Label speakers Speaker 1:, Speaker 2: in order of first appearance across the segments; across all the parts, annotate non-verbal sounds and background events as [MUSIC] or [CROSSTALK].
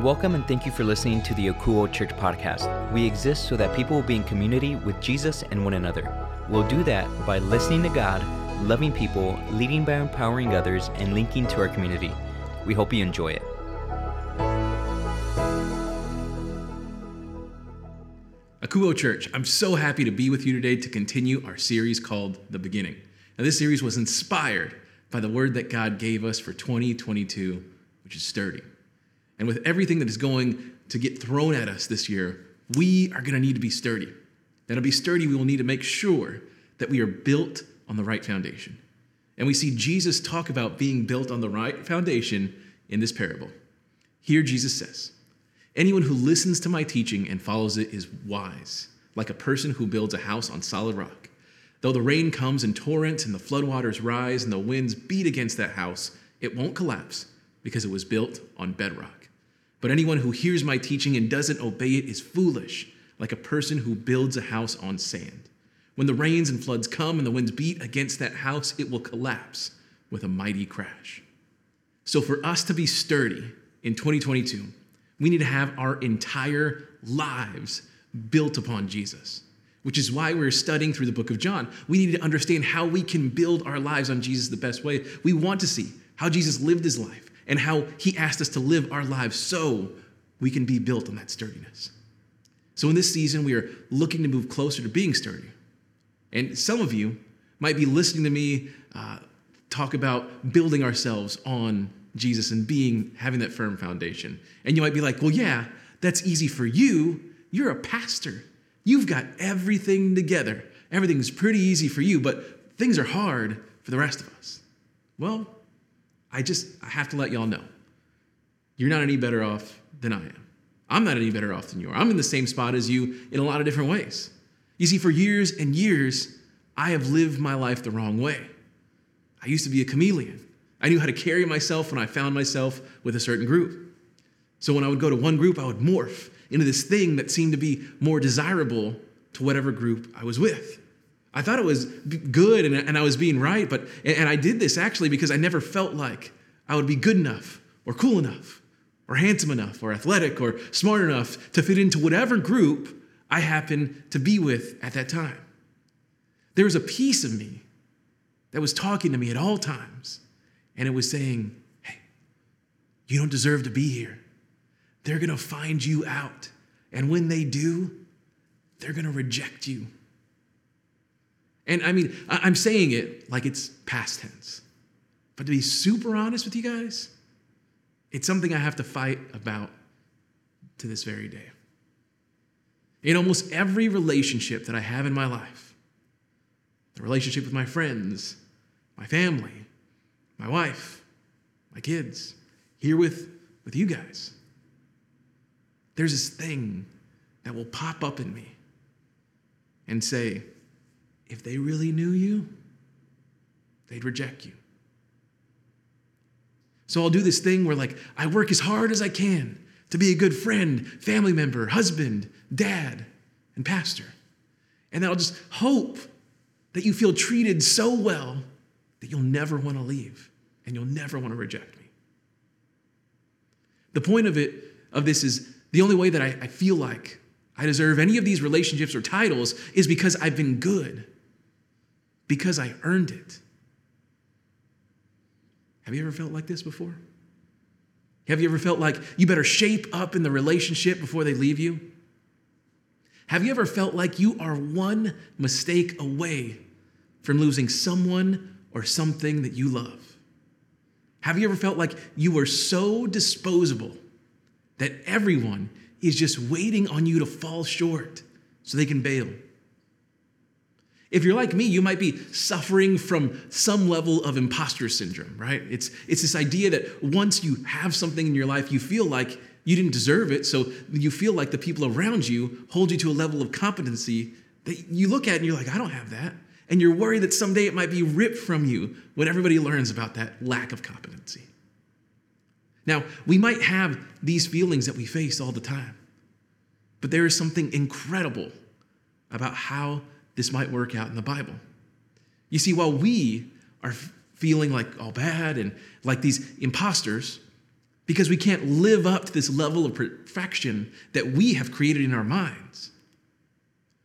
Speaker 1: Welcome and thank you for listening to the Akuo Church podcast. We exist so that people will be in community with Jesus and one another. We'll do that by listening to God, loving people, leading by empowering others, and linking to our community. We hope you enjoy it.
Speaker 2: Akuo Church, I'm so happy to be with you today to continue our series called The Beginning. Now, this series was inspired by the word that God gave us for 2022, which is sturdy. And with everything that is going to get thrown at us this year, we are going to need to be sturdy. And to be sturdy, we will need to make sure that we are built on the right foundation. And we see Jesus talk about being built on the right foundation in this parable. Here, Jesus says, Anyone who listens to my teaching and follows it is wise, like a person who builds a house on solid rock. Though the rain comes in torrents and the floodwaters rise and the winds beat against that house, it won't collapse because it was built on bedrock. But anyone who hears my teaching and doesn't obey it is foolish, like a person who builds a house on sand. When the rains and floods come and the winds beat against that house, it will collapse with a mighty crash. So, for us to be sturdy in 2022, we need to have our entire lives built upon Jesus, which is why we're studying through the book of John. We need to understand how we can build our lives on Jesus the best way. We want to see how Jesus lived his life and how he asked us to live our lives so we can be built on that sturdiness. So, in this season, we are looking to move closer to being sturdy. And some of you might be listening to me uh, talk about building ourselves on Jesus and being having that firm foundation. And you might be like, well, yeah, that's easy for you. You're a pastor. You've got everything together. Everything's pretty easy for you, but things are hard for the rest of us. Well, I just I have to let y'all know. You're not any better off than I am. I'm not any better off than you are. I'm in the same spot as you in a lot of different ways. You see, for years and years, I have lived my life the wrong way. I used to be a chameleon. I knew how to carry myself when I found myself with a certain group. So when I would go to one group, I would morph into this thing that seemed to be more desirable to whatever group I was with. I thought it was good and, and I was being right, but and I did this actually because I never felt like I would be good enough or cool enough or handsome enough or athletic or smart enough to fit into whatever group I happened to be with at that time. There was a piece of me that was talking to me at all times and it was saying, hey, you don't deserve to be here. They're to find you out. And when they do, they're to reject you. And I mean, I'm saying it like it's past tense. But to be super honest with you guys, it's something I have to fight about to this very day. In almost every relationship that I have in my life, the relationship with my friends, my family, my wife, my kids, here with, with you guys. There's this thing that will pop up in me and say, if they really knew you, they'd reject you. So I'll do this thing where, like, I work as hard as I can to be a good friend, family member, husband, dad, and pastor. And I'll just hope that you feel treated so well that you'll never want to leave and you'll never want to reject me. The point of it of this is the only way that I, I feel like I deserve any of these relationships or titles is because I've been good, because I earned it. Have you ever felt like this before? Have you ever felt like you better shape up in the relationship before they leave you? Have you ever felt like you are one mistake away from losing someone or something that you love? Have you ever felt like you were so disposable that everyone is just waiting on you to fall short so they can bail? If you're like me, you might be suffering from some level of imposter syndrome, right? It's, it's this idea that once you have something in your life, you feel like you didn't deserve it. So you feel like the people around you hold you to a level of competency that you look at and you're like, I don't have that and you're worried that someday it might be ripped from you when everybody learns about that lack of competency. Now, we might have these feelings that we face all the time, but there is something incredible about how this might work out in the Bible. You see, while we are feeling like all bad and like these imposters, because we can't live up to this level of perfection that we have created in our minds.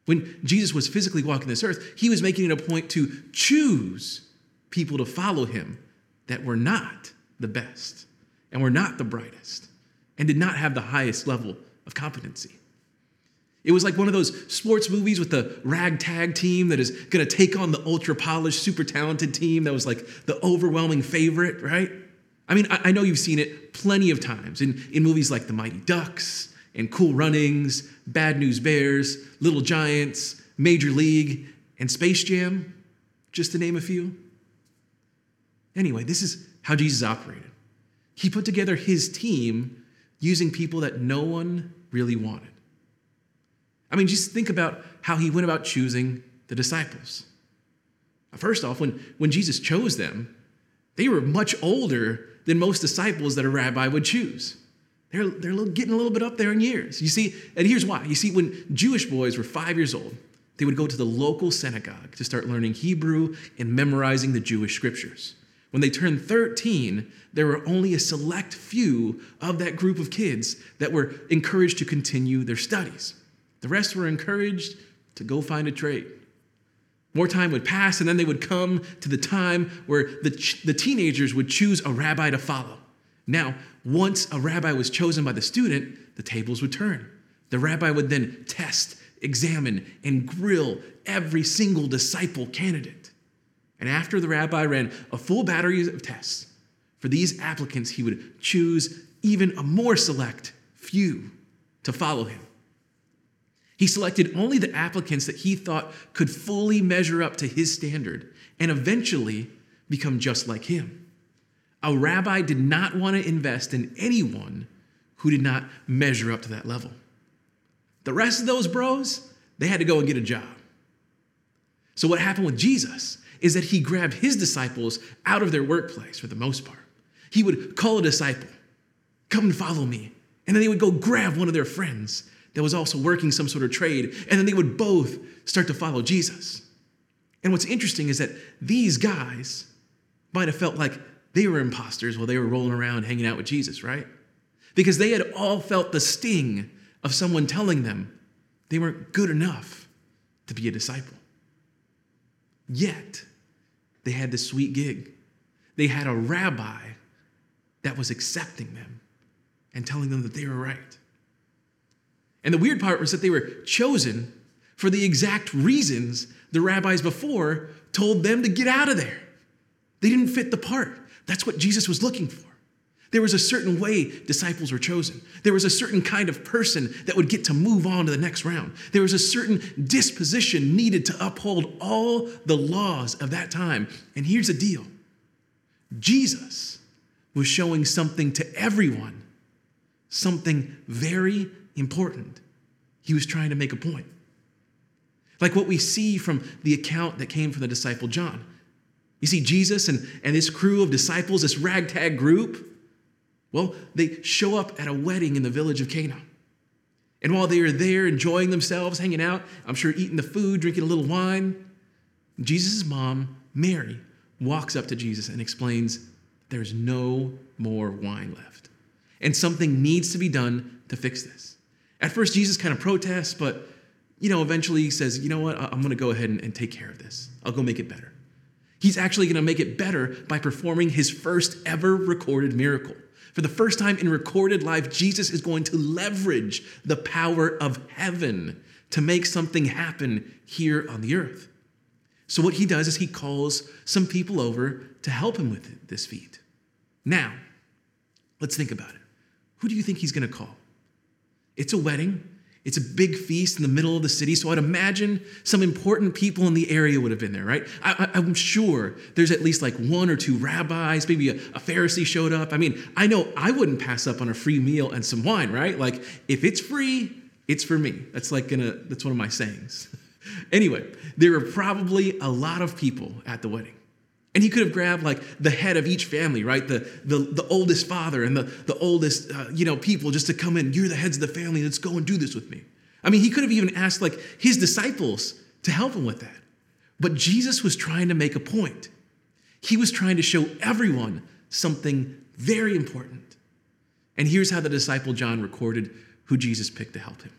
Speaker 2: When Jesus was physically walking this earth, he was making it a point to choose people to follow him that were not the best and were not the brightest and did not have the highest level of competency. It was like one of those sports movies with the ragtag team that is going to take on the ultra polished, super talented team that was like the overwhelming favorite, right? I mean, I, know you've seen it plenty of times in, in movies like The Mighty Ducks and Cool Runnings, Bad News Bears, Little Giants, Major League, and Space Jam, just to name a few. Anyway, this is how Jesus operated. He put together his team using people that no one really wanted. I mean, just think about how he went about choosing the disciples. First off, when, when Jesus chose them, they were much older than most disciples that a rabbi would choose. They're, they're getting a little bit up there in years. You see, and here's why. You see, when Jewish boys were five years old, they would go to the local synagogue to start learning Hebrew and memorizing the Jewish scriptures. When they turned 13, there were only a select few of that group of kids that were encouraged to continue their studies. The rest were encouraged to go find a trade. More time would pass, and then they would come to the time where the, the teenagers would choose a rabbi to follow. Now, once a rabbi was chosen by the student, the tables would turn. The rabbi would then test, examine, and grill every single disciple candidate. And after the rabbi ran a full battery of tests, for these applicants, he would choose even a more select few to follow him. He selected only the applicants that he thought could fully measure up to his standard and eventually become just like him. A rabbi did not want to invest in anyone who did not measure up to that level. The rest of those bros, they had to go and get a job. So, what happened with Jesus is that he grabbed his disciples out of their workplace for the most part. He would call a disciple, come and follow me. And then they would go grab one of their friends that was also working some sort of trade, and then they would both start to follow Jesus. And what's interesting is that these guys might have felt like they were imposters while they were rolling around hanging out with Jesus, right? Because they had all felt the sting of someone telling them they weren't good enough to be a disciple. Yet, they had this sweet gig. They had a rabbi that was accepting them and telling them that they were right. And the weird part was that they were chosen for the exact reasons the rabbis before told them to get out of there. They didn't fit the part. That's what Jesus was looking for. There was a certain way disciples were chosen. There was a certain kind of person that would get to move on to the next round. There was a certain disposition needed to uphold all the laws of that time. And here's the deal Jesus was showing something to everyone, something very important. He was trying to make a point. Like what we see from the account that came from the disciple John. You see, Jesus and, and this crew of disciples, this ragtag group, well, they show up at a wedding in the village of Cana. And while they are there enjoying themselves, hanging out, I'm sure eating the food, drinking a little wine, Jesus' mom, Mary, walks up to Jesus and explains there's no more wine left. And something needs to be done to fix this. At first, Jesus kind of protests, but you know, eventually he says, you know what, I'm gonna go ahead and, and take care of this. I'll go make it better. He's actually gonna make it better by performing his first ever recorded miracle. For the first time in recorded life, Jesus is going to leverage the power of heaven to make something happen here on the earth. So, what he does is he calls some people over to help him with this feat. Now, let's think about it. Who do you think he's going to call? It's a wedding. It's a big feast in the middle of the city, so I'd imagine some important people in the area would have been there, right? I, am sure there's at least like one or two rabbis, maybe a, a Pharisee showed up. I mean, I know I wouldn't pass up on a free meal and some wine, right? Like, if it's free, it's for me. That's like gonna, that's one of my sayings. [LAUGHS] anyway, there were probably a lot of people at the wedding. And he could have grabbed like the head of each family, right? The, the, the oldest father and the, the oldest, uh, you know, people just to come in. You're the heads of the family. Let's go and do this with me. I mean, he could have even asked like his disciples to help him with that. But Jesus was trying to make a point. He was trying to show everyone something very important. And here's how the disciple John recorded who Jesus picked to help him.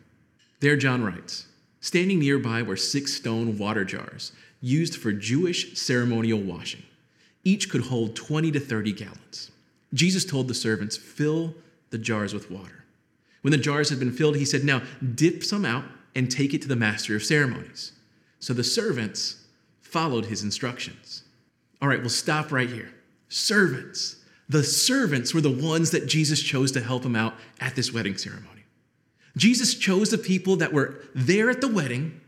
Speaker 2: There, John writes Standing nearby were six stone water jars used for Jewish ceremonial washing. Each could hold 20 to 30 gallons. Jesus told the servants, Fill the jars with water. When the jars had been filled, he said, Now dip some out and take it to the master of ceremonies. So the servants followed his instructions. All right, we'll stop right here. Servants. The servants were the ones that Jesus chose to help him out at this wedding ceremony. Jesus chose the people that were there at the wedding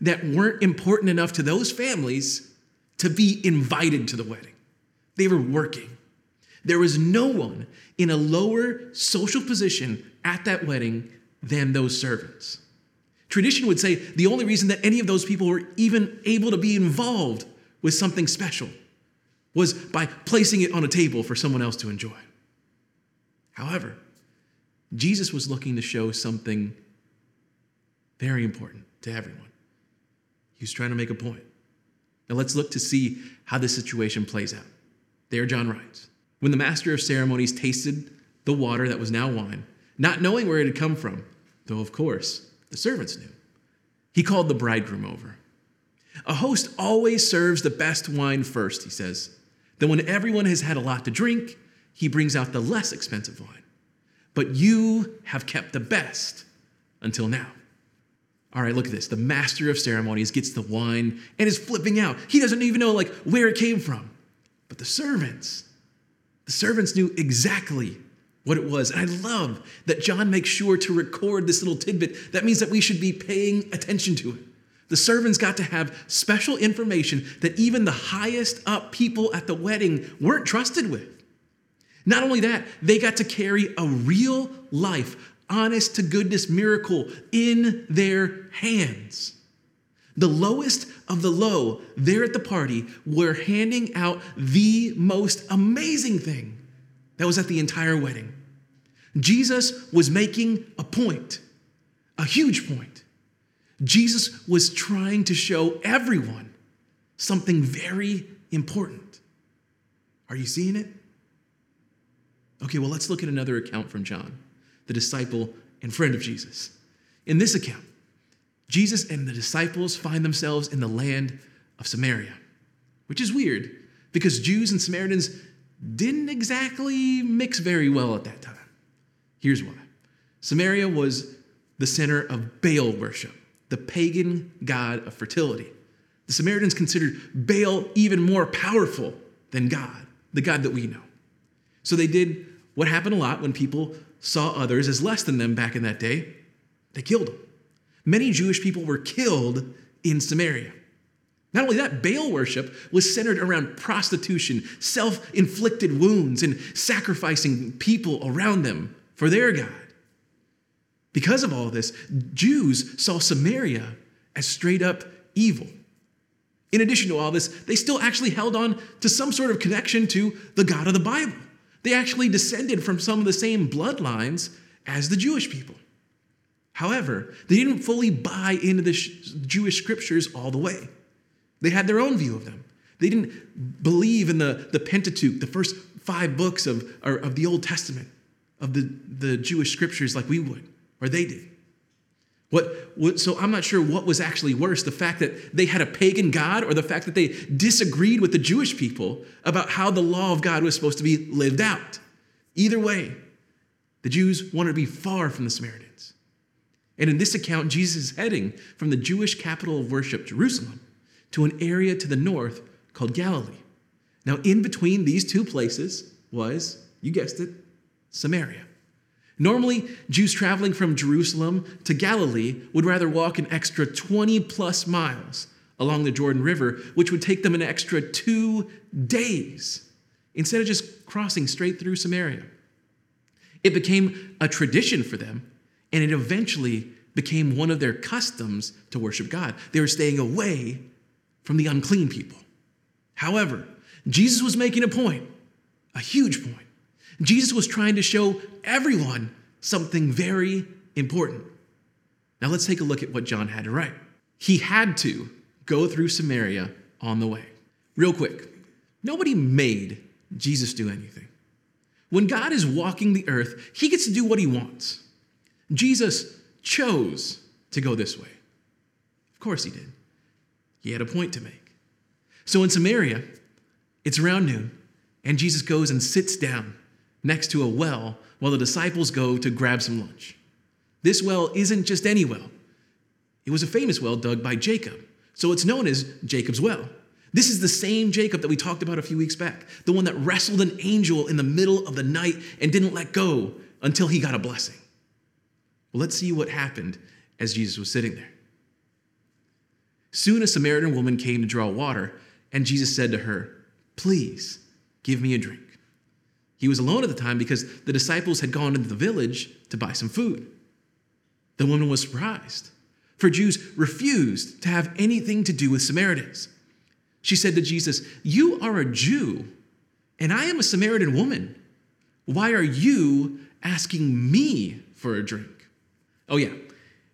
Speaker 2: that weren't important enough to those families to be invited to the wedding. They were working. There was no one in a lower social position at that wedding than those servants. Tradition would say the only reason that any of those people were even able to be involved with something special was by placing it on a table for someone else to enjoy. However, Jesus was looking to show something very important to everyone. He was trying to make a point. Now let's look to see how this situation plays out. There, John writes When the master of ceremonies tasted the water that was now wine, not knowing where it had come from, though of course the servants knew, he called the bridegroom over. A host always serves the best wine first, he says. Then, when everyone has had a lot to drink, he brings out the less expensive wine but you have kept the best until now. All right, look at this. The master of ceremonies gets the wine and is flipping out. He doesn't even know like where it came from. But the servants, the servants knew exactly what it was. And I love that John makes sure to record this little tidbit. That means that we should be paying attention to it. The servants got to have special information that even the highest up people at the wedding weren't trusted with. Not only that, they got to carry a real life, honest to goodness miracle in their hands. The lowest of the low there at the party were handing out the most amazing thing that was at the entire wedding. Jesus was making a point, a huge point. Jesus was trying to show everyone something very important. Are you seeing it? Okay, well, let's look at another account from John, the disciple and friend of Jesus. In this account, Jesus and the disciples find themselves in the land of Samaria, which is weird because Jews and Samaritans didn't exactly mix very well at that time. Here's why Samaria was the center of Baal worship, the pagan god of fertility. The Samaritans considered Baal even more powerful than God, the God that we know. So they did what happened a lot when people saw others as less than them back in that day they killed them. Many Jewish people were killed in Samaria. Not only that, Baal worship was centered around prostitution, self inflicted wounds, and sacrificing people around them for their God. Because of all this, Jews saw Samaria as straight up evil. In addition to all this, they still actually held on to some sort of connection to the God of the Bible. They actually descended from some of the same bloodlines as the Jewish people. However, they didn't fully buy into the Jewish scriptures all the way. They had their own view of them. They didn't believe in the, the Pentateuch, the first five books of, of the Old Testament, of the, the Jewish scriptures like we would, or they did. What, what, so I'm not sure what was actually worse the fact that they had a pagan God or the fact that they disagreed with the Jewish people about how the law of God was supposed to be lived out. Either way, the Jews wanted to be far from the Samaritans. And in this account, Jesus is heading from the Jewish capital of worship, Jerusalem, to an area to the north called Galilee. Now, in between these two places was, you guessed it, Samaria. Normally, Jews traveling from Jerusalem to Galilee would rather walk an extra 20 plus miles along the Jordan River, which would take them an extra two days, instead of just crossing straight through Samaria. It became a tradition for them, and it eventually became one of their customs to worship God. They were staying away from the unclean people. However, Jesus was making a point, a huge point. Jesus was trying to show everyone something very important. Now let's take a look at what John had to write. He had to go through Samaria on the way. Real quick, nobody made Jesus do anything. When God is walking the earth, he gets to do what he wants. Jesus chose to go this way. Of course he did. He had a point to make. So in Samaria, it's around noon, and Jesus goes and sits down next to a well while the disciples go to grab some lunch. This well isn't just any well, it was a famous well dug by Jacob. So it's known as Jacob's well. This is the same Jacob that we talked about a few weeks back, the one that wrestled an angel in the middle of the night and didn't let go until he got a blessing. Well, let's see what happened as Jesus was sitting there. Soon a Samaritan woman came to draw water, and Jesus said to her, Please give me a drink. He was alone at the time because the disciples had gone into the village to buy some food. The woman was surprised, for Jews refused to have anything to do with Samaritans. She said to Jesus, You are a Jew, and I am a Samaritan woman. Why are you asking me for a drink? Oh, yeah,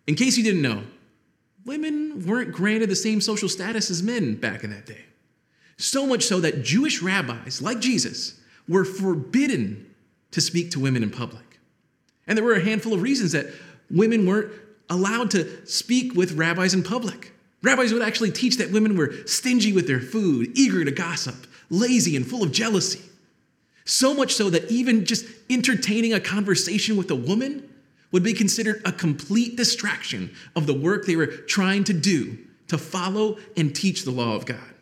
Speaker 2: in case you didn't know, women weren't granted the same social status as men back in that day. So much so that Jewish rabbis, like Jesus, were forbidden to speak to women in public. And there were a handful of reasons that women weren't allowed to speak with rabbis in public. Rabbis would actually teach that women were stingy with their food, eager to gossip, lazy, and full of jealousy. So much so that even just entertaining a conversation with a woman would be considered a complete distraction of the work they were trying to do to follow and teach the law of God.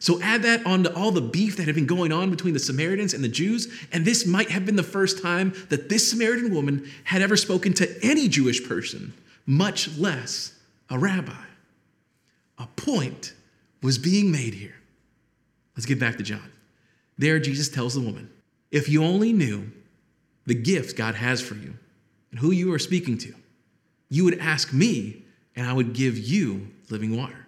Speaker 2: So add that onto all the beef that had been going on between the Samaritans and the Jews, and this might have been the first time that this Samaritan woman had ever spoken to any Jewish person, much less a rabbi. A point was being made here. Let's get back to John. There, Jesus tells the woman, If you only knew the gift God has for you, and who you are speaking to, you would ask me, and I would give you living water.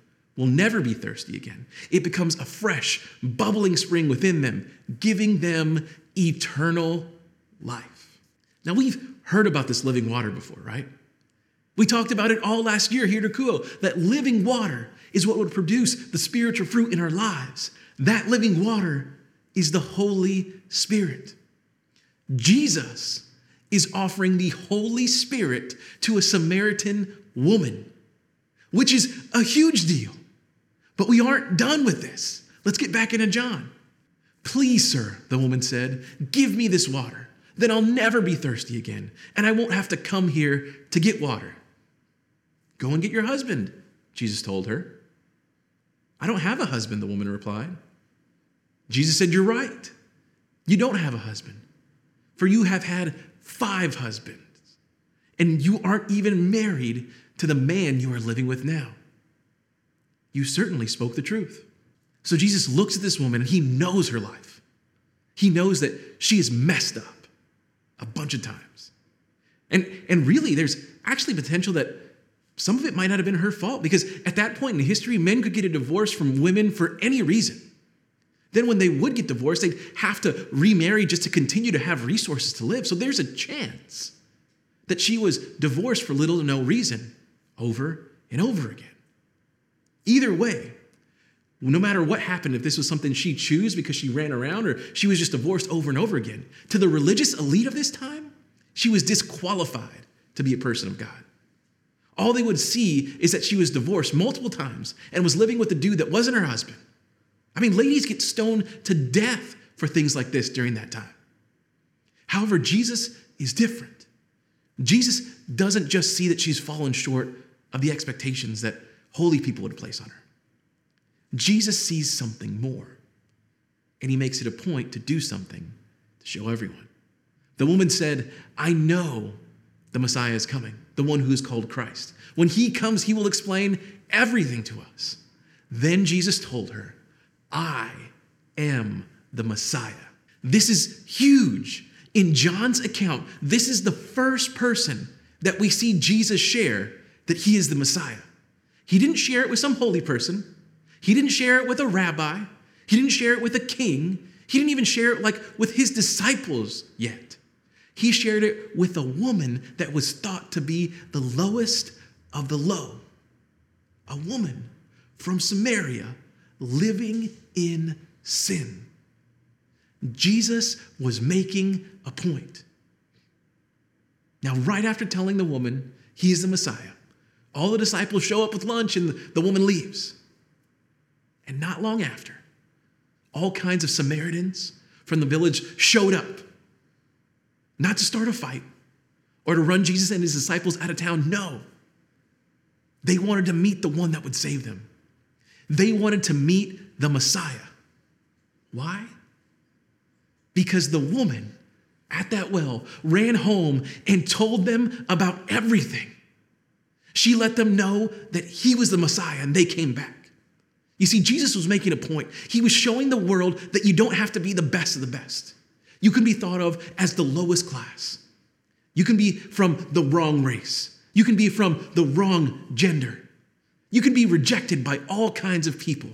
Speaker 2: will never be thirsty again. It becomes a fresh, bubbling spring within them, giving them eternal life. Now, we've heard about this living water before, right? We talked about it all last year here at Akuo, that living water is what would produce the spiritual fruit in our lives. That living water is the Holy Spirit. Jesus is offering the Holy Spirit to a Samaritan woman, which is a huge deal. But we aren't done with this. Let's get back into John. Please, sir, the woman said, give me this water. Then I'll never be thirsty again, and I won't have to come here to get water. Go and get your husband, Jesus told her. I don't have a husband, the woman replied. Jesus said, You're right. You don't have a husband, for you have had five husbands, and you aren't even married to the man you are living with now. You certainly spoke the truth. So Jesus looks at this woman and he knows her life. He knows that she is messed up a bunch of times. And, and really, there's actually potential that some of it might not have been her fault because at that point in history, men could get a divorce from women for any reason. Then, when they would get divorced, they'd have to remarry just to continue to have resources to live. So, there's a chance that she was divorced for little to no reason over and over again. Either way, no matter what happened, if this was something she chose because she ran around or she was just divorced over and over again, to the religious elite of this time, she was disqualified to be a person of God. All they would see is that she was divorced multiple times and was living with a dude that wasn't her husband. I mean, ladies get stoned to death for things like this during that time. However, Jesus is different. Jesus doesn't just see that she's fallen short of the expectations that holy people would place on her. Jesus sees something more, and he makes it a point to do something to show everyone. The woman said, I know the Messiah is coming, the one who is called Christ. When he comes, he will explain everything to us. Then Jesus told her, I am the Messiah. This is huge. In John's account, this is the first person that we see Jesus share that he is the Messiah. He didn't share it with some holy person, he didn't share it with a rabbi, he didn't share it with a king, he didn't even share it like with his disciples yet. He shared it with a woman that was thought to be the lowest of the low. A woman from Samaria living in sin. Jesus was making a point. Now, right after telling the woman he is the Messiah, all the disciples show up with lunch and the woman leaves. And not long after, all kinds of Samaritans from the village showed up, not to start a fight or to run Jesus and his disciples out of town. No. They wanted to meet the one that would save them. They wanted to meet the Messiah. Why? Because the woman at that well ran home and told them about everything. She let them know that he was the Messiah and they came back. You see, Jesus was making a point. He was showing the world that you don't have to be the best of the best. You can be thought of as the lowest class. You can be from the wrong race. You can be from the wrong gender. You can be rejected by all kinds of people.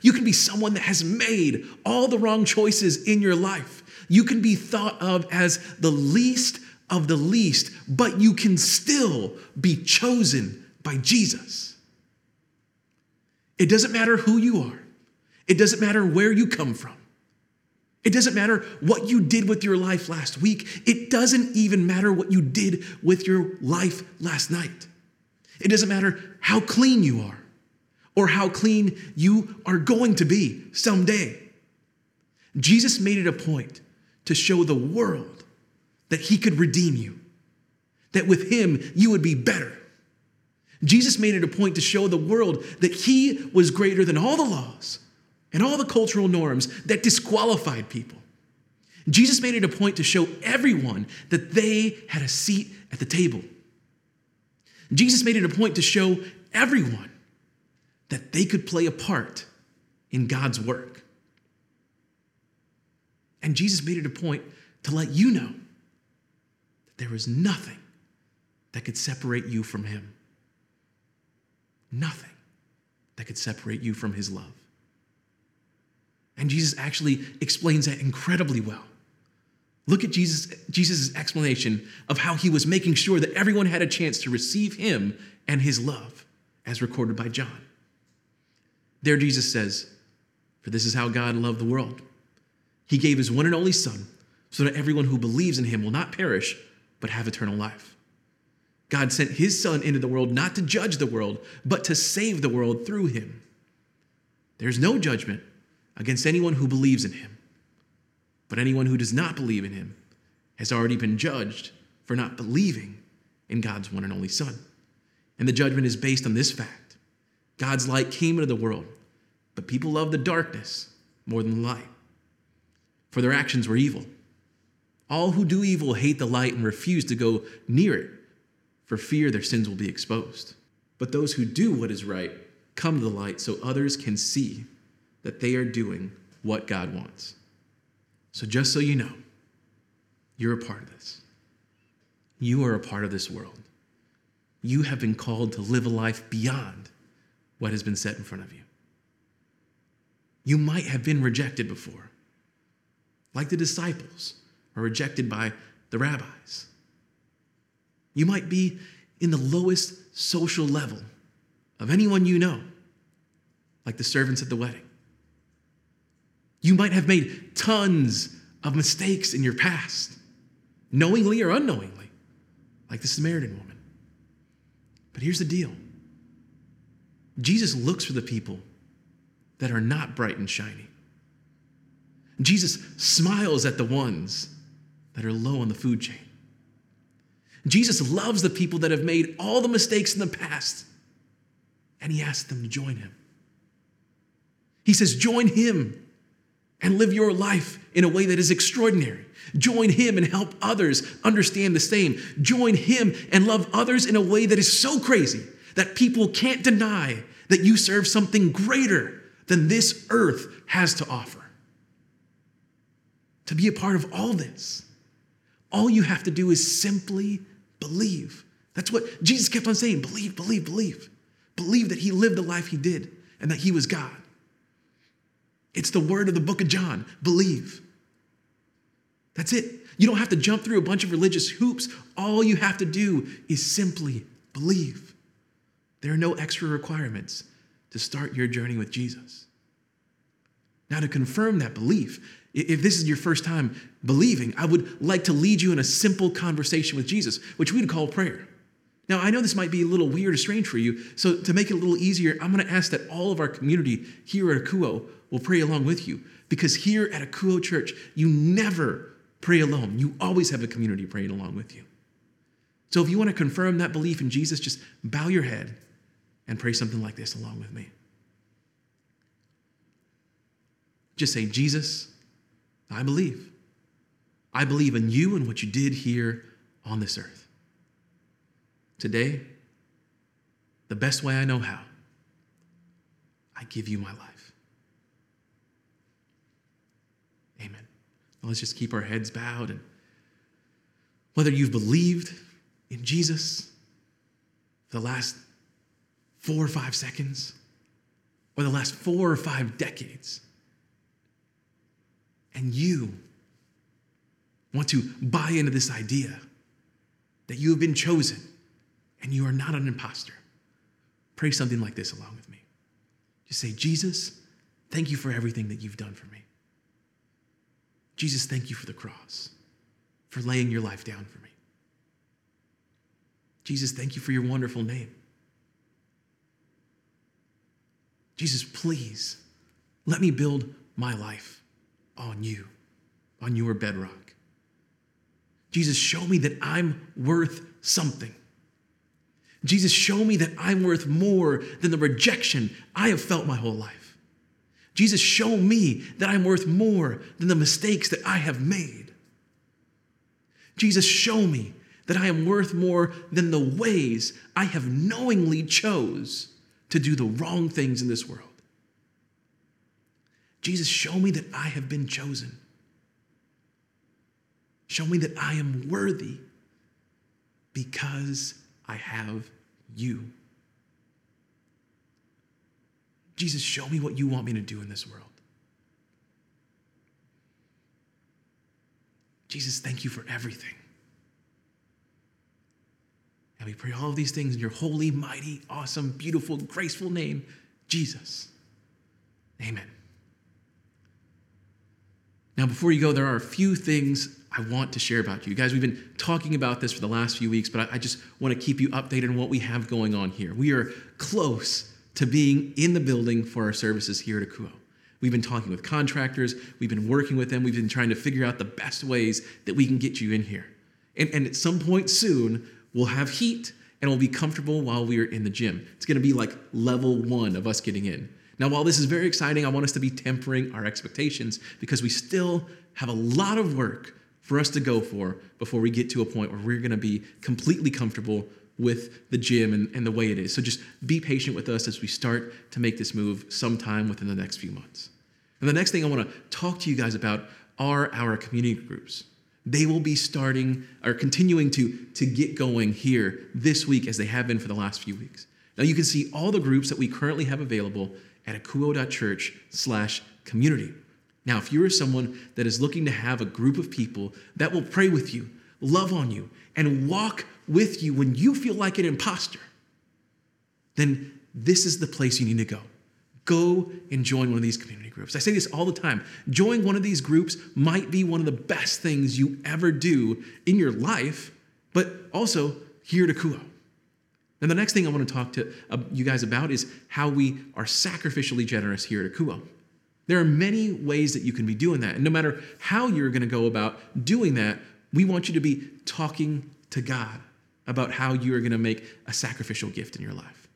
Speaker 2: You can be someone that has made all the wrong choices in your life. You can be thought of as the least of the least, but you can still be chosen by Jesus. It doesn't matter who you are, it doesn't matter where you come from. It doesn't matter what you did with your life last week. It doesn't even matter what you did with your life last night. It doesn't matter how clean you are or how clean you are going to be someday. Jesus made it a point to show the world that he could redeem you, that with him you would be better, Jesus made it a point to show the world that he was greater than all the laws and all the cultural norms that disqualified people. Jesus made it a point to show everyone that they had a seat at the table. Jesus made it a point to show everyone that they could play a part in God's work. And Jesus made it a point to let you know there was nothing that could separate you from Him. Nothing that could separate you from his love. And Jesus actually explains that incredibly well. Look at Jesus' Jesus' explanation of how he was making sure that everyone had a chance to receive him and his love, as recorded by John. There, Jesus says, For this is how God loved the world. He gave his one and only Son, so that everyone who believes in him will not perish, but have eternal life. God sent his son into the world not to judge the world, but to save the world through him. There's no judgment against anyone who believes in him. But anyone who does not believe in him has already been judged for not believing in God's one and only Son. And the judgment is based on this fact God's light came into the world, but people loved the darkness more than the light, for their actions were evil. All who do evil hate the light and refuse to go near it for fear their sins will be exposed. But those who do what is right come to the light so others can see that they are doing what God wants. So, just so you know, you're a part of this. You are a part of this world. You have been called to live a life beyond what has been set in front of you. You might have been rejected before, like the disciples are rejected by the rabbis. You might be in the lowest social level of anyone you know, like the servants at the wedding. You might have made tons of mistakes in your past, knowingly or unknowingly, like the Samaritan woman. But here's the deal Jesus looks for the people that are not bright and shiny. Jesus smiles at the ones that are low on the food chain. Jesus loves the people that have made all the mistakes in the past, and he asks them to join him. He says, Join him and live your life in a way that is extraordinary. Join him and help others understand the same. Join him and love others in a way that is so crazy that people can't deny that you serve something greater than this earth has to offer. To be a part of all this All you have to do is simply believe. That's what Jesus kept on saying believe, believe, believe. Believe that he lived the life he did and that he was God. It's the word of the book of John believe. That's it. You don't have to jump through a bunch of religious hoops. All you have to do is simply believe. There are no extra requirements to start your journey with Jesus. Now, to confirm that belief, if this is your first time believing, I would like to lead you in a simple conversation with Jesus, which we'd call prayer. Now, I know this might be a little weird or strange for you, so to make it a little easier, I'm going to ask that all of our community here at Akuo will pray along with you. Because here at Akuo Church, you never pray alone. You always have a community praying along with you. So if you want to confirm that belief in Jesus, just bow your head and pray something like this along with me. Just say, Jesus, I believe. I believe in you and what you did here on this earth. Today, the best way I know how, I give you my life. Amen. Now let's just keep our heads bowed and whether you've believed in Jesus for the last four or five seconds or the last four or five decades, and you want to buy into this idea that you have been chosen and you are not an imposter, pray something like this along with me. Just say, Jesus, thank you for everything that you've done for me. Jesus, thank you for the cross, for laying your life down for me. Jesus, thank you for your wonderful name. Jesus, please let me build my life on you, on your bedrock. Jesus, show me that I'm worth something. Jesus, show me that I'm worth more than the rejection I have felt my whole life. Jesus, show me that I'm worth more than the mistakes that I have made. Jesus, show me that I am worth more than the ways I have knowingly chose to do the wrong things in this world. Jesus, show me that I have been chosen. Show me that I am worthy because I have you. Jesus, show me what you want me to do in this world. Jesus, thank you for everything. And we pray all of these things in your holy, mighty, awesome, beautiful, graceful name, Jesus. Amen. Now, before you go, there are a few things I want to share about you. Guys, we've been talking about this for the last few weeks, but I just want to keep you updated on what we have going on here. We are close to being in the building for our services here at Akuo. We've been talking with contractors, we've been working with them, we've been trying to figure out the best ways that we can get you in here. And, and at some point soon, we'll have heat and we'll be comfortable while we are in the gym. It's going to be like level one of us getting in. Now, while this is very exciting, I want us to be tempering our expectations because we still have a lot of work for us to go for before we get to a point where we're going to be completely comfortable with the gym and, and the way it is. So just be patient with us as we start to make this move sometime within the next few months. And the next thing I want to talk to you guys about are our community groups. They will be starting or continuing to, to get going here this week as they have been for the last few weeks. Now you can see all the groups that we currently have available at akuo.church slash community. Now, if you are someone that is looking to have a group of people that will pray with you, love on you, and walk with you when you feel like an imposter, then this is the place you need to go. Go and join one of these community groups. I say this all the time. Join one of these groups might be one of the best things you ever do in your life, but also here at Akuo. And the next thing I want to talk to uh, you guys about is how we are sacrificially generous here at Akuo. There are many ways that you can be doing that. And no matter how you're going to go about doing that, we want you to be talking to God about how you are going to make a sacrificial gift in your life.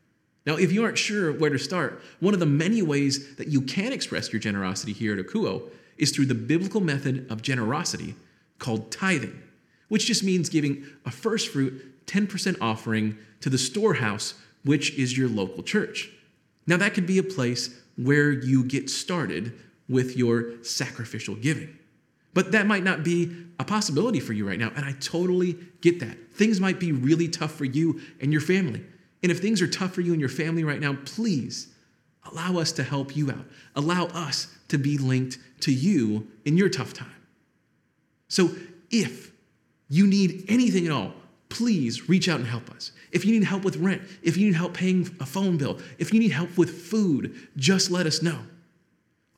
Speaker 2: Now, if you aren't sure where to start, one of the many ways that you can express your generosity here at Akuo is through the biblical method of generosity called tithing, which just means giving a first fruit 10% offering to the storehouse, which is your local church. Now, that could be a place where you get started with your sacrificial giving. But that might not be a possibility for you right now. And I totally get that. Things might be really tough for you and your family. And if things are tough for you and your family right now, please allow us to help you out. Allow us to be linked to you in your tough time. So if you need anything at all, please reach out and help us. If you need help with rent, if you need help paying a phone bill, if you need help with food, just let us know.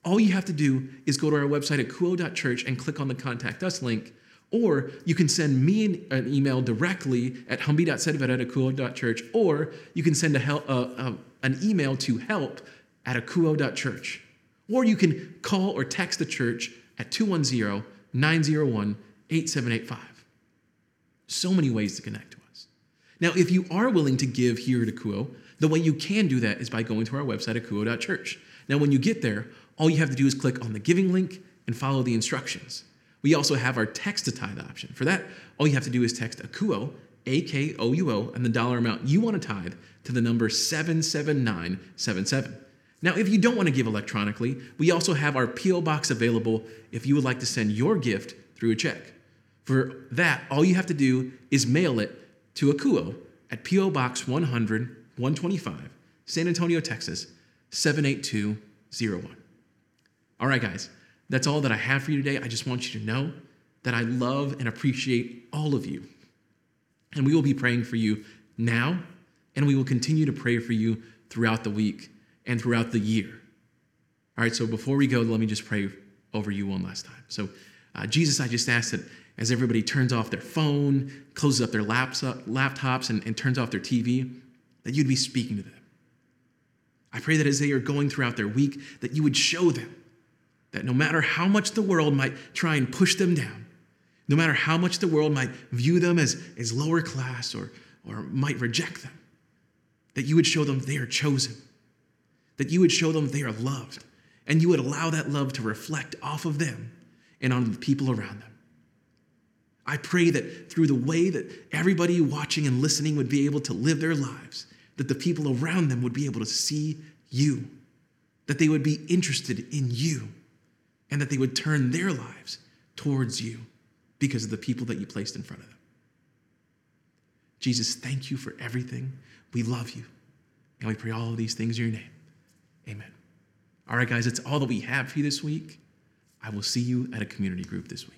Speaker 2: All you have to do is go to our website at kuo.church and click on the contact us link, or you can send me an, email directly at humby.sedvet at akouo.church, or you can send a help, uh, uh, an email to help at akouo.church. Or you can call or text the church at 210 901 8785. So many ways to connect to us. Now, if you are willing to give here at Akouo, the way you can do that is by going to our website at akouo.church. Now, when you get there, all you have to do is click on the giving link and follow the instructions. We also have our text to tithe option. For that, all you have to do is text AKOUO, A K O U O, and the dollar amount you want to tithe to the number 77977. Now, if you don't want to give electronically, we also have our P.O. Box available if you would like to send your gift through a check. For that, all you have to do is mail it to Akouo at P.O. Box 100 125, San Antonio, Texas 78201. All right, guys, that's all that I have for you today. I just want you to know that I love and appreciate all of you. And we will be praying for you now, and we will continue to pray for you throughout the week and throughout the year. All right, so before we go, let me just pray over you one last time. So, uh, Jesus, I just ask that as everybody turns off their phone, closes up their laptops, and, and turns off their TV, that you'd be speaking to them. I pray that as they are going throughout their week, that you would show them that no matter how much the world might try and push them down, no matter how much the world might view them as, as lower class or, or might reject them, that you would show them they are chosen, that you would show them they are loved, and you would allow that love to reflect off of them and on the people around them. I pray that through the way that everybody watching and listening would be able to live their lives, that the people around them would be able to see you, that they would be interested in you, and that they would turn their lives towards you because of the people that you placed in front of them. Jesus, thank you for everything. We love you. And we pray all of these things in your name. Amen. All right, guys, that's all that we have for you this week. I will see you at a community group this week.